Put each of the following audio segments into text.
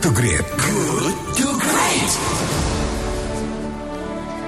Good to Great. Good to Great.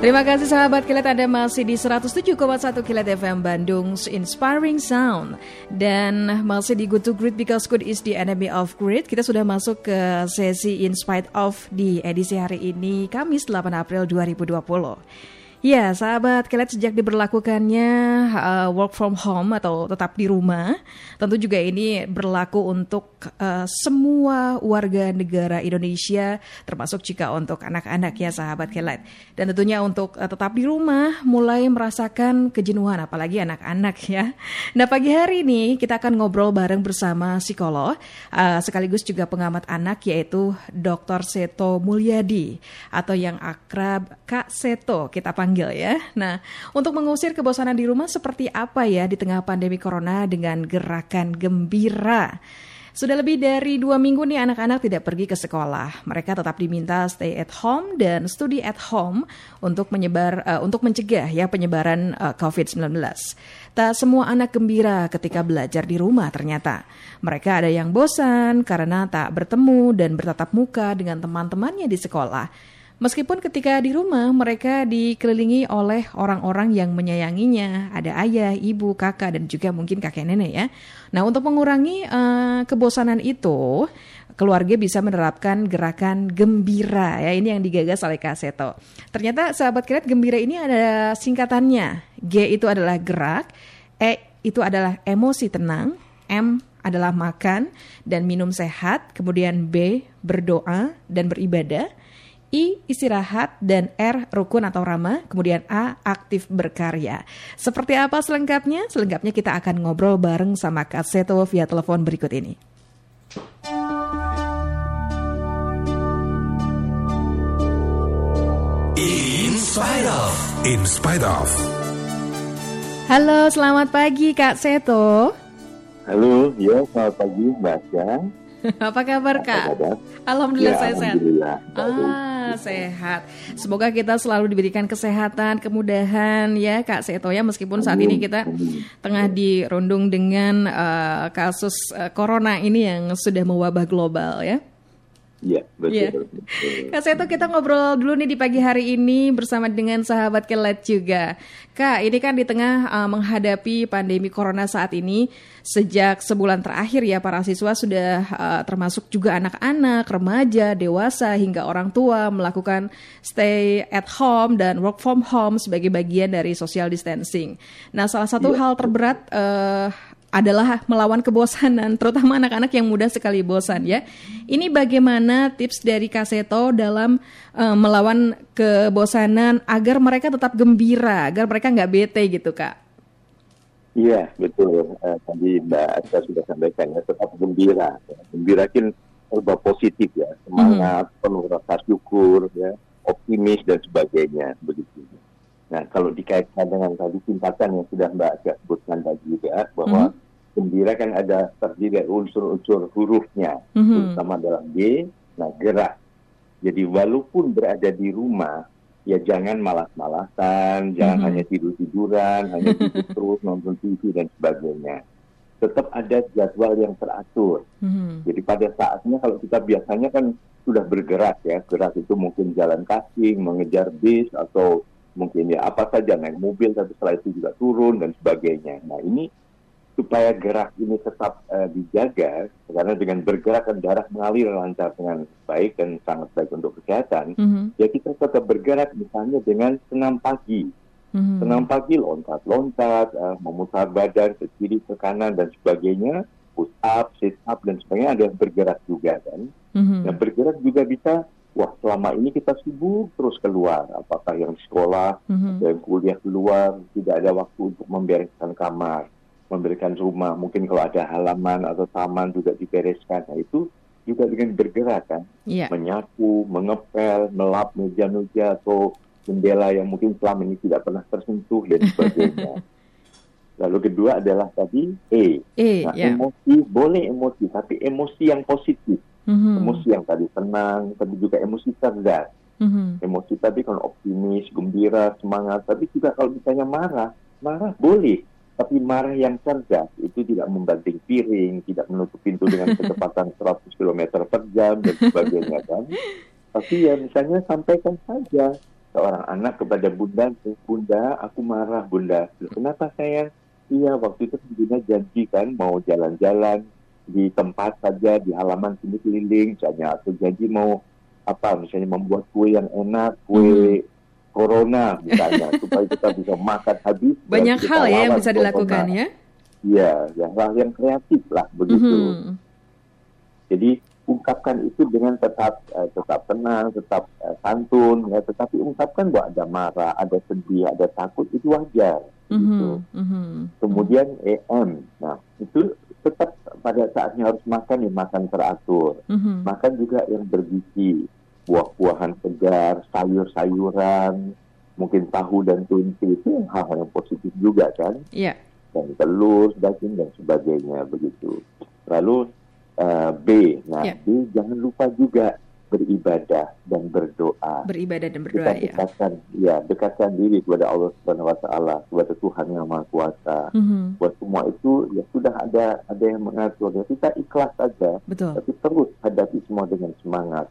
Terima kasih sahabat kilat Anda masih di 107,1 kilat FM Bandung Inspiring Sound dan masih di Good to Great because good is the enemy of great. Kita sudah masuk ke sesi In Spite of di edisi hari ini Kamis 8 April 2020. Ya, sahabat kelet sejak diberlakukannya uh, work from home atau tetap di rumah, tentu juga ini berlaku untuk uh, semua warga negara Indonesia, termasuk jika untuk anak-anak ya sahabat kelet. Dan tentunya untuk uh, tetap di rumah, mulai merasakan kejenuhan, apalagi anak-anak ya. Nah pagi hari ini kita akan ngobrol bareng bersama psikolog, uh, sekaligus juga pengamat anak yaitu Dr. Seto Mulyadi atau yang akrab Kak Seto kita panggil panggil ya. Nah, untuk mengusir kebosanan di rumah seperti apa ya di tengah pandemi corona dengan gerakan gembira? Sudah lebih dari dua minggu nih anak-anak tidak pergi ke sekolah. Mereka tetap diminta stay at home dan studi at home untuk menyebar uh, untuk mencegah ya penyebaran uh, eh, COVID-19. Tak semua anak gembira ketika belajar di rumah ternyata. Mereka ada yang bosan karena tak bertemu dan bertatap muka dengan teman-temannya di sekolah. Meskipun ketika di rumah mereka dikelilingi oleh orang-orang yang menyayanginya, ada ayah, ibu, kakak, dan juga mungkin kakek nenek ya. Nah untuk mengurangi uh, kebosanan itu, keluarga bisa menerapkan gerakan gembira ya ini yang digagas oleh Kak Seto. Ternyata sahabat kreat gembira ini ada singkatannya. G itu adalah gerak, E itu adalah emosi tenang, M adalah makan dan minum sehat, kemudian B berdoa dan beribadah, I istirahat dan R rukun atau ramah, kemudian A aktif berkarya. Seperti apa selengkapnya? Selengkapnya kita akan ngobrol bareng sama Kak Seto via telepon berikut ini. In spite of. In spite of. Halo, selamat pagi Kak Seto. Halo, ya selamat pagi Mbak Apa kabar Kak? Apa Alhamdulillah ya, saya sehat. Ah, sehat. Semoga kita selalu diberikan kesehatan, kemudahan ya Kak Seto ya meskipun saat ini kita tengah dirundung dengan uh, kasus uh, corona ini yang sudah mewabah global ya. Iya, betul. Ya. Kak Seto kita ngobrol dulu nih di pagi hari ini bersama dengan sahabat Kelet juga. Kak, ini kan di tengah uh, menghadapi pandemi corona saat ini, sejak sebulan terakhir ya para siswa sudah uh, termasuk juga anak-anak, remaja, dewasa hingga orang tua melakukan stay at home dan work from home sebagai bagian dari social distancing. Nah, salah satu ya. hal terberat uh, adalah melawan kebosanan, terutama anak-anak yang mudah sekali bosan ya. Ini bagaimana tips dari Kaseto dalam uh, melawan kebosanan agar mereka tetap gembira, agar mereka nggak bete gitu kak? Iya betul. Uh, tadi Mbak Aska sudah sampaikan ya tetap gembira. Ya. Gembira kan serba positif ya, semangat, mm penuh rasa syukur ya, optimis dan sebagainya begitu. Nah, kalau dikaitkan dengan tadi singkatan yang sudah Mbak Aska sebutkan tadi juga bahwa mm gembira kan ada terdiri dari unsur-unsur hurufnya, mm-hmm. terutama dalam G, nah gerak. Jadi walaupun berada di rumah, ya jangan malas-malasan, jangan mm-hmm. hanya tidur-tiduran, hanya tidur terus nonton TV dan sebagainya. Tetap ada jadwal yang teratur. Mm-hmm. Jadi pada saatnya kalau kita biasanya kan sudah bergerak ya, gerak itu mungkin jalan kaki, mengejar bis atau mungkin ya apa saja naik mobil tapi setelah itu juga turun dan sebagainya. Nah ini supaya gerak ini tetap uh, dijaga karena dengan bergerak kan darah mengalir lancar dengan baik dan sangat baik untuk kesehatan mm-hmm. ya kita tetap bergerak misalnya dengan senam pagi mm-hmm. senam pagi loncat-loncat uh, memutar badan ke kiri ke kanan dan sebagainya push up sit up dan sebagainya ada yang bergerak juga kan mm-hmm. yang bergerak juga bisa wah selama ini kita sibuk terus keluar apakah yang sekolah mm-hmm. yang kuliah keluar tidak ada waktu untuk membereskan kamar memberikan rumah, mungkin kalau ada halaman atau taman juga dibereskan. Nah itu juga dengan bergerak kan, yeah. menyapu, mengepel, melap meja-meja atau jendela yang mungkin selama ini tidak pernah tersentuh dan sebagainya. Lalu kedua adalah tadi E. e nah, yeah. emosi boleh emosi, tapi emosi yang positif, mm-hmm. emosi yang tadi tenang, tapi juga emosi cerdas. Mm-hmm. Emosi tadi kan optimis, gembira, semangat. Tapi juga kalau misalnya marah, marah boleh Tapi marah yang cerdas itu tidak membanting piring, tidak menutup pintu dengan kecepatan 100 km per jam dan sebagainya kan. Tapi ya misalnya sampaikan saja seorang anak kepada bunda, bunda aku marah bunda. Kenapa sayang? Iya waktu itu bunda janji kan mau jalan-jalan di tempat saja di halaman sini keliling, misalnya atau janji mau apa misalnya membuat kue yang enak, kue hmm corona misalnya supaya kita bisa makan habis banyak hal ya yang bisa dilakukan corona. ya iya yang hal yang kreatif lah begitu mm-hmm. jadi ungkapkan itu dengan tetap uh, tetap tenang tetap uh, santun ya tetapi ungkapkan bahwa ada marah ada sedih ada takut itu wajar mm-hmm. gitu mm-hmm. kemudian em nah itu tetap pada saatnya harus makan ya makan teratur mm-hmm. makan juga yang bergizi buah-buahan segar, sayur-sayuran, mungkin tahu dan tunci itu hal-hal yang positif juga kan. Iya. Yeah. Dan telur, daging dan sebagainya begitu. Lalu uh, B, nah yeah. B jangan lupa juga beribadah dan berdoa. Beribadah dan berdoa Kita dekatkan, ya. ya dekatkan diri kepada Allah Subhanahu Wa Taala, kepada Tuhan yang Maha Kuasa. Mm-hmm. Buat semua itu ya sudah ada ada yang mengatur. Ya, kita ikhlas saja. Betul. Tapi terus hadapi semua dengan semangat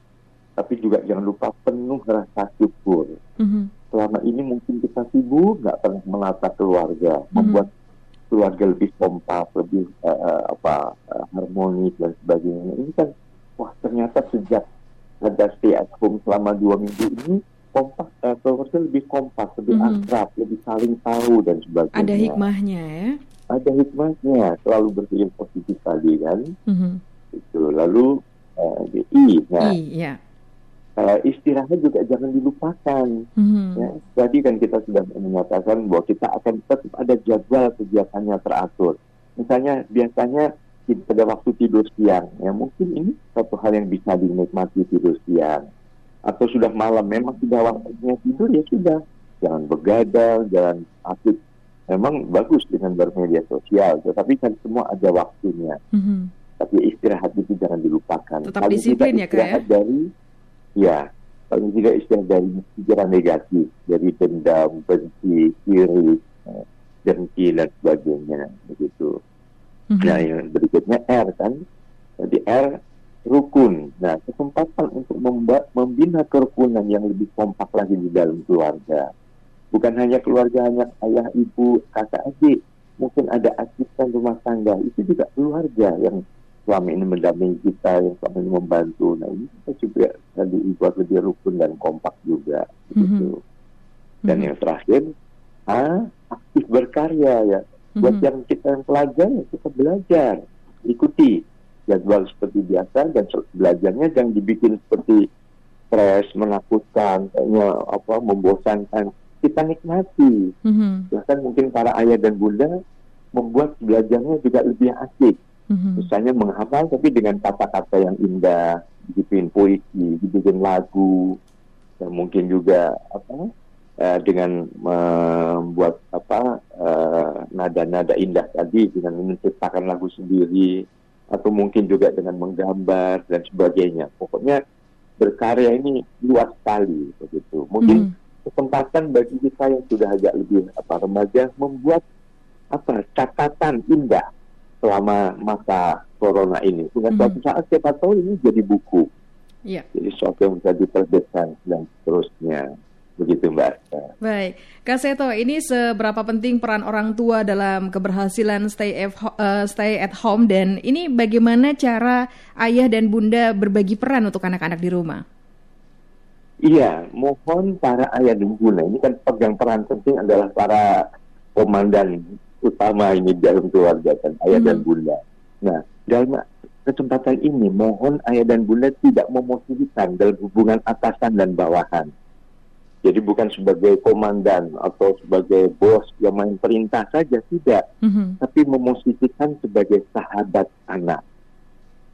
tapi juga jangan lupa penuh rasa syukur. Mm-hmm. Selama ini mungkin kita sibuk, nggak pernah menata keluarga, mm-hmm. membuat keluarga lebih kompak, lebih uh, apa uh, harmonis dan sebagainya. Ini kan, wah ternyata sejak ada stay at home selama dua minggu ini kompak, uh, keluarga lebih kompak, lebih mm-hmm. akrab, lebih saling tahu dan sebagainya. Ada hikmahnya ya? Ada hikmahnya, selalu berpikir positif tadi kan. Mm-hmm. Itu lalu uh, I, nah, I, yeah uh, istirahat juga jangan dilupakan. Mm-hmm. Ya, tadi kan kita sudah menyatakan bahwa kita akan tetap ada jadwal kegiatannya teratur. Misalnya biasanya pada waktu tidur siang, ya mungkin ini satu hal yang bisa dinikmati tidur siang. Atau sudah malam, memang sudah waktunya tidur ya sudah, jangan begadang, jangan aktif. Memang bagus dengan bermedia sosial, tetapi kan semua ada waktunya. Mm-hmm. Tapi istirahat itu jangan dilupakan. Tetap Paling disiplin ya kak ya. Dari Ya, paling tidak istilah dari pikiran negatif, dari dendam, benci, iri, dengki dan sebagainya, begitu. Mm-hmm. Nah, yang berikutnya R kan, jadi R rukun. Nah, kesempatan untuk memba- membina kerukunan yang lebih kompak lagi di dalam keluarga. Bukan hanya keluarga, hanya ayah, ibu, kakak, adik. Mungkin ada asisten rumah tangga. Itu juga keluarga yang selama ini mendampingi kita, yang selama ini membantu. Nah ini kita juga tadi buat lebih rukun dan kompak juga. Gitu. Mm-hmm. Dan mm-hmm. yang terakhir, A, aktif berkarya ya. Buat mm-hmm. yang kita yang pelajar, ya kita belajar. Ikuti jadwal seperti biasa dan belajarnya jangan dibikin seperti stres, menakutkan, kayaknya apa membosankan. Kita nikmati. Mm-hmm. Bahkan mungkin para ayah dan bunda membuat belajarnya juga lebih asik Mm-hmm. Misalnya menghafal tapi dengan kata-kata yang indah, dibikin puisi, dibikin lagu, dan mungkin juga apa uh, dengan membuat apa uh, nada-nada indah tadi dengan menciptakan lagu sendiri atau mungkin juga dengan menggambar dan sebagainya. Pokoknya berkarya ini luas sekali begitu. Mungkin mm-hmm. kesempatan bagi kita yang sudah agak lebih apa remaja membuat apa catatan indah selama masa corona ini. Dengan suatu hmm. saat siapa tahu ini jadi buku. Yeah. Jadi sesuatu yang bisa diterbitkan dan seterusnya. Begitu Mbak. Baik, Kak Seto, ini seberapa penting peran orang tua dalam keberhasilan stay at, uh, stay at home dan ini bagaimana cara ayah dan bunda berbagi peran untuk anak-anak di rumah? Iya, mohon para ayah dan bunda ini kan pegang peran penting adalah para komandan utama ini dalam keluarga kan ayah hmm. dan bunda. Nah dalam kesempatan ini mohon ayah dan bunda tidak memosisikan dalam hubungan atasan dan bawahan. Jadi bukan sebagai komandan atau sebagai bos yang main perintah saja tidak, mm-hmm. tapi memosisikan sebagai sahabat anak.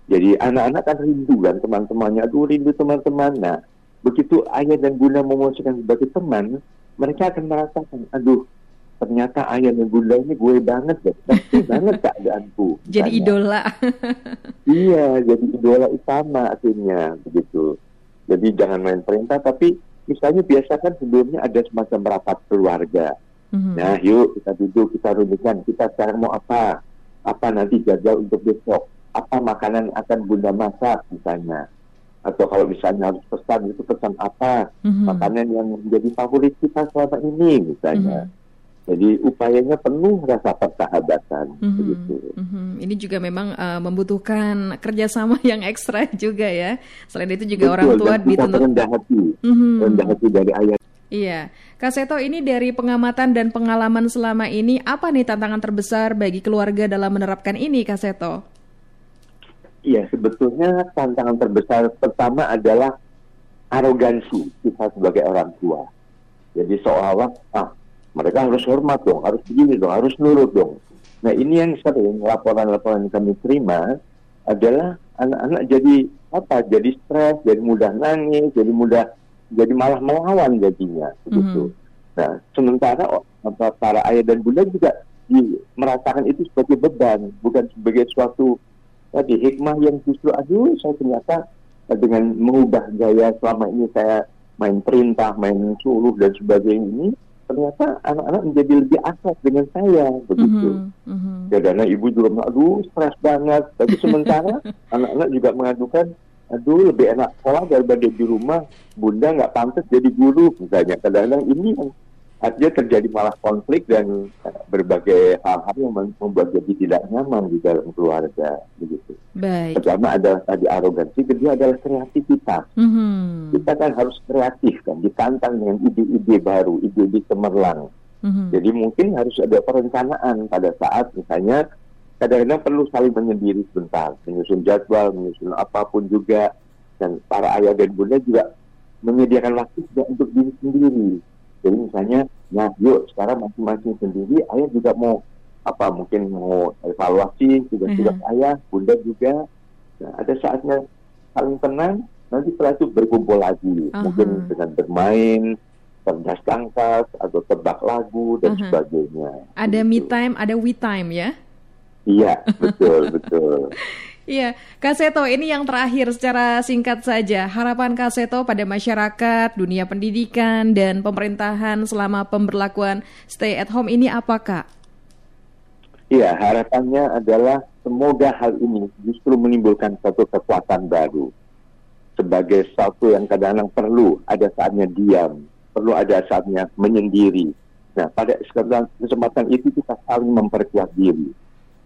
Jadi anak-anak kan rindu kan teman-temannya, aduh rindu teman-teman. Nah, begitu ayah dan bunda memosisikan sebagai teman, mereka akan merasakan, aduh ternyata ayah dan bunda ini gue banget deh, pasti banget keadaanku. Jadi idola. iya, jadi idola utama akhirnya begitu. Jadi jangan main perintah, tapi misalnya biasa kan sebelumnya ada semacam rapat keluarga. Mhm. Nah, yuk kita duduk, kita rumuskan. Kita sekarang mau apa? Apa nanti jadwal untuk besok? Apa makanan yang akan Bunda masak misalnya? Atau kalau misalnya harus pesan, itu pesan apa? Mhm. Makanan yang menjadi favorit kita selama ini misalnya. Jadi upayanya penuh rasa persahabatan. Mhm. Begitu. Mhm. Ini juga memang uh, membutuhkan kerjasama yang ekstra juga ya. Selain itu juga orang Betul, tua dan kita dituntut. rendah hati. Mhm. Rendah hati dari ayah Iya, Kak Seto ini dari pengamatan dan pengalaman selama ini apa nih tantangan terbesar bagi keluarga dalam menerapkan ini, Kak Seto? Iya, sebetulnya tantangan terbesar pertama adalah arogansi kita sebagai orang tua. Jadi seolah-olah, ah, mereka harus hormat dong, harus begini dong, harus nurut dong. Nah ini yang sering laporan-laporan yang kami terima adalah anak-anak jadi apa? Jadi stres, jadi mudah nangis, jadi mudah, jadi malah melawan jadinya, begitu. Nah sementara apa, para ayah dan bunda juga di, merasakan itu sebagai beban, bukan sebagai suatu tadi hikmah yang justru aduh saya ternyata dengan mengubah gaya selama ini saya main perintah, main suruh dan sebagainya ini ternyata anak-anak menjadi lebih akrab dengan saya begitu. Mhm, mhm. Ya karena ibu juga aduh stres banget. Tapi sementara anak-anak juga mengadukan, aduh lebih enak sekolah daripada di rumah. Bunda nggak pantas jadi guru misalnya. Kadang-kadang ini yang artinya terjadi malah konflik dan eh, berbagai hal-hal yang mem- membuat jadi tidak nyaman di dalam keluarga begitu. Baik. Pertama adalah tadi arogansi, kedua adalah kreativitas. Mhm, Kita kan harus kreatif kan, ditantang dengan ide-ide baru, ide-ide cemerlang. mhm. Jadi mungkin harus ada perencanaan pada saat misalnya kadang-kadang perlu saling menyendiri sebentar, menyusun jadwal, menyusun apa pun juga, dan para ayah dan bunda juga menyediakan waktu juga untuk diri sendiri. Jadi misalnya, nah yuk sekarang masing-masing sendiri, ayah juga mau apa mungkin mau evaluasi tugas-tugas ayah, bunda juga. Nah, ada saatnya saling tenang, nanti setelah itu berkumpul lagi, Aha. mungkin dengan bermain, cerdas tangkas atau tebak lagu dan Aha. sebagainya. Ada me Gitu. time, ada we time ya. Iya, betul, betul. Iya, Kak Seto, ini yang terakhir secara singkat saja. Harapan Kak Seto pada masyarakat, dunia pendidikan, dan pemerintahan selama pemberlakuan stay at home ini apa, Kak? Iya, harapannya adalah semoga hal ini justru menimbulkan satu kekuatan baru. Sebagai satu yang kadang-kadang perlu ada saatnya diam, perlu ada saatnya menyendiri. Nah, pada kesempatan itu kita saling memperkuat diri.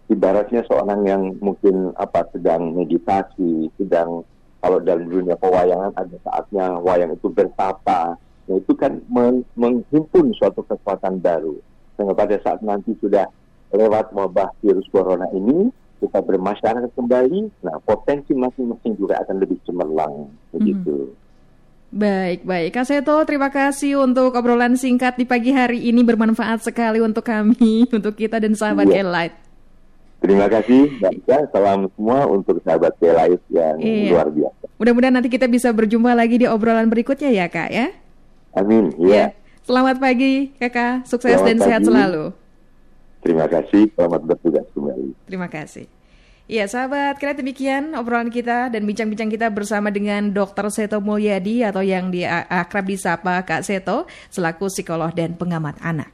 Ibaratnya seorang yang mungkin apa sedang meditasi, sedang kalau dalam dunia pewayangan ada saatnya wayang itu bertapa. Nah, itu kan men- menghimpun suatu kekuatan baru. Sehingga pada saat nanti sudah lewat wabah virus corona ini, kita bermasyarakat kembali, nah potensi masing-masing juga akan lebih cemerlang. Begitu. Baik, baik. Kak Seto, terima kasih untuk obrolan singkat di pagi hari ini. Bermanfaat sekali untuk kami, untuk kita dan sahabat Iya. K-Light. Terima kasih, Mbak Ika. Salam semua untuk sahabat Live yang Iya. luar biasa. Mudah-mudahan nanti kita bisa berjumpa lagi di obrolan berikutnya ya, Kak, ya? Amin. Ya. Ya. Selamat pagi, Kakak. Sukses Selamat dan sehat pagi. selalu. Terima kasih. Selamat bertugas kembali. Terima kasih. Iya sahabat, kira demikian obrolan kita dan bincang-bincang kita bersama dengan Dr. Seto Mulyadi atau yang di akrab disapa Kak Seto selaku psikolog dan pengamat anak.